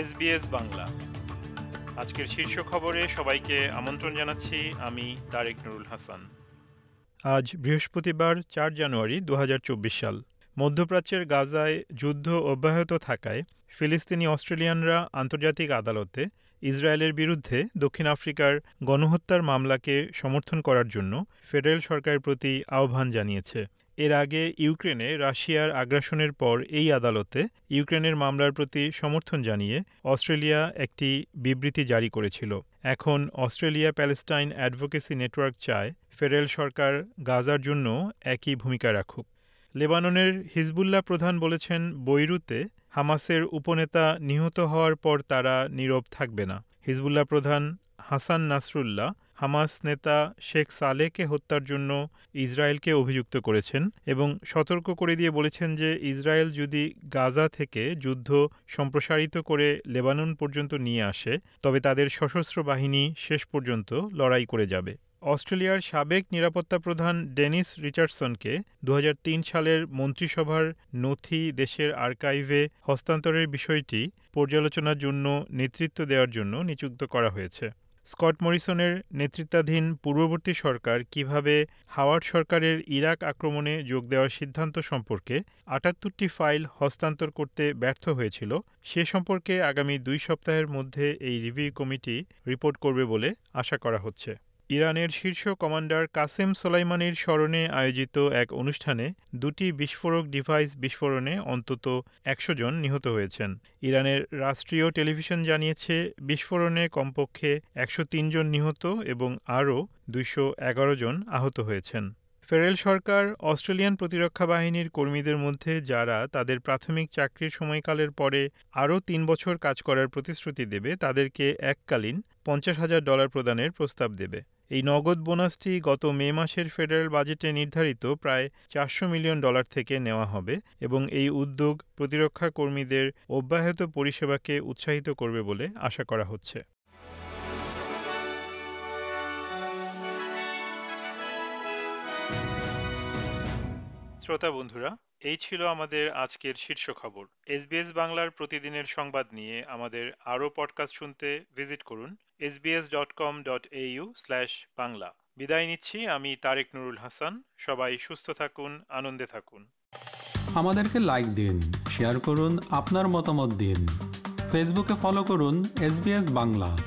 SBS Bangla. আজকের শীর্ষ খবরে সবাইকে আমন্ত্রণ জানাচ্ছি, আমি তারেক নুরুল হাসান। আজ বৃহস্পতিবার, চার জানুয়ারি দু হাজার চব্বিশ সাল। মধ্যপ্রাচ্যের গাজায় যুদ্ধ অব্যাহত থাকায় ফিলিস্তিনি অস্ট্রেলিয়ানরা আন্তর্জাতিক আদালতে ইসরায়েলের বিরুদ্ধে দক্ষিণ আফ্রিকার গণহত্যার মামলাকে সমর্থন করার জন্য ফেডারেল সরকারের প্রতি আহ্বান জানিয়েছে। এর আগে ইউক্রেনে রাশিয়ার আগ্রাসনের পর এই আদালতে ইউক্রেনের মামলার প্রতি সমর্থন জানিয়ে অস্ট্রেলিয়া একটি বিবৃতি জারি করেছিল। এখন অস্ট্রেলিয়া প্যালেস্টাইন অ্যাডভোকেসি নেটওয়ার্ক চায় ফেডারেল সরকার গাজার জন্য একই ভূমিকা রাখুক। লেবাননের হিজবুল্লাহ প্রধান বলেছেন, বৈরুতে হামাসের উপনেতা নিহত হওয়ার পর তারা নীরব থাকবে না। হিজবুল্লাহ প্রধান হাসান নাসরুল্লাহ হামাস নেতা শেখ সালেকে হত্যার জন্য ইসরায়েলকে অভিযুক্ত করেছেন এবং সতর্ক করে দিয়ে বলেছেন যে ইসরায়েল যদি গাজা থেকে যুদ্ধ সম্প্রসারিত করে লেবানন পর্যন্ত নিয়ে আসে, তবে তাদের সশস্ত্র বাহিনী শেষ পর্যন্ত লড়াই করে যাবে। অস্ট্রেলিয়ার সাবেক নিরাপত্তা প্রধান ডেনিস রিচার্ডসনকে দু হাজার তিন সালের মন্ত্রিসভার নথি দেশের আর্কাইভে হস্তান্তরের বিষয়টি পর্যালোচনার জন্য নেতৃত্ব দেওয়ার জন্য নিযুক্ত করা হয়েছে। স্কট মরিসনের নেতৃত্বাধীন পূর্ববর্তী সরকার কীভাবে হাওয়ার্ড সরকারের ইরাক আক্রমণে যোগ দেওয়ার সিদ্ধান্ত সম্পর্কে আটাত্তরটি ফাইল হস্তান্তর করতে ব্যর্থ হয়েছিল, সে সম্পর্কে আগামী দুই সপ্তাহের মধ্যে এই রিভিউ কমিটি রিপোর্ট করবে বলে আশা করা হচ্ছে। ইরানের শীর্ষ কমান্ডার কাসেম সোলাইমানির স্মরণে আয়োজিত এক অনুষ্ঠানে দুটি বিস্ফোরক ডিভাইস বিস্ফোরণে অন্তত একশো জন নিহত হয়েছেন। ইরানের রাষ্ট্রীয় টেলিভিশন জানিয়েছে, বিস্ফোরণে কমপক্ষে একশো তিন জন নিহত এবং আরও দুইশো এগারো জন আহত হয়েছেন। ফেডারেল সরকার অস্ট্রেলিয়ান প্রতিরক্ষা বাহিনীর কর্মীদের মধ্যে যারা তাদের প্রাথমিক চাকরির সময়কালের পরে আরও তিন বছর কাজ করার প্রতিশ্রুতি দেবে, তাদেরকে এককালীন পঞ্চাশ হাজার ডলার প্রদানের প্রস্তাব দেবে। এই নগদ বোনাসটি গত মে মাসের ফেডারেল বাজেটে নির্ধারিত প্রায় চারশো মিলিয়ন ডলার থেকে নেওয়া হবে এবং এই উদ্যোগ প্রতিরক্ষা কর্মীদের অব্যাহত পরিষেবাকে উৎসাহিত করবে বলে আশা করা হচ্ছে। শ্রোতা বন্ধুরা, এই ছিল আমাদের আজকের শীর্ষ খবর। এসবিএস বাংলার প্রতিদিনের সংবাদ নিয়ে আমাদের আরও পডকাস্ট শুনতে ভিজিট করুন। sbs.com.au বাংলা বিদায় নিচ্ছি, আমি তারেক নুরুল হাসান। সবাই সুস্থ থাকুন, আনন্দে থাকুন। আমাদেরকে লাইক দিন শেয়ার করুন, আপনার মতামত দিন। ফেসবুকে ফলো করুন এস বাংলা।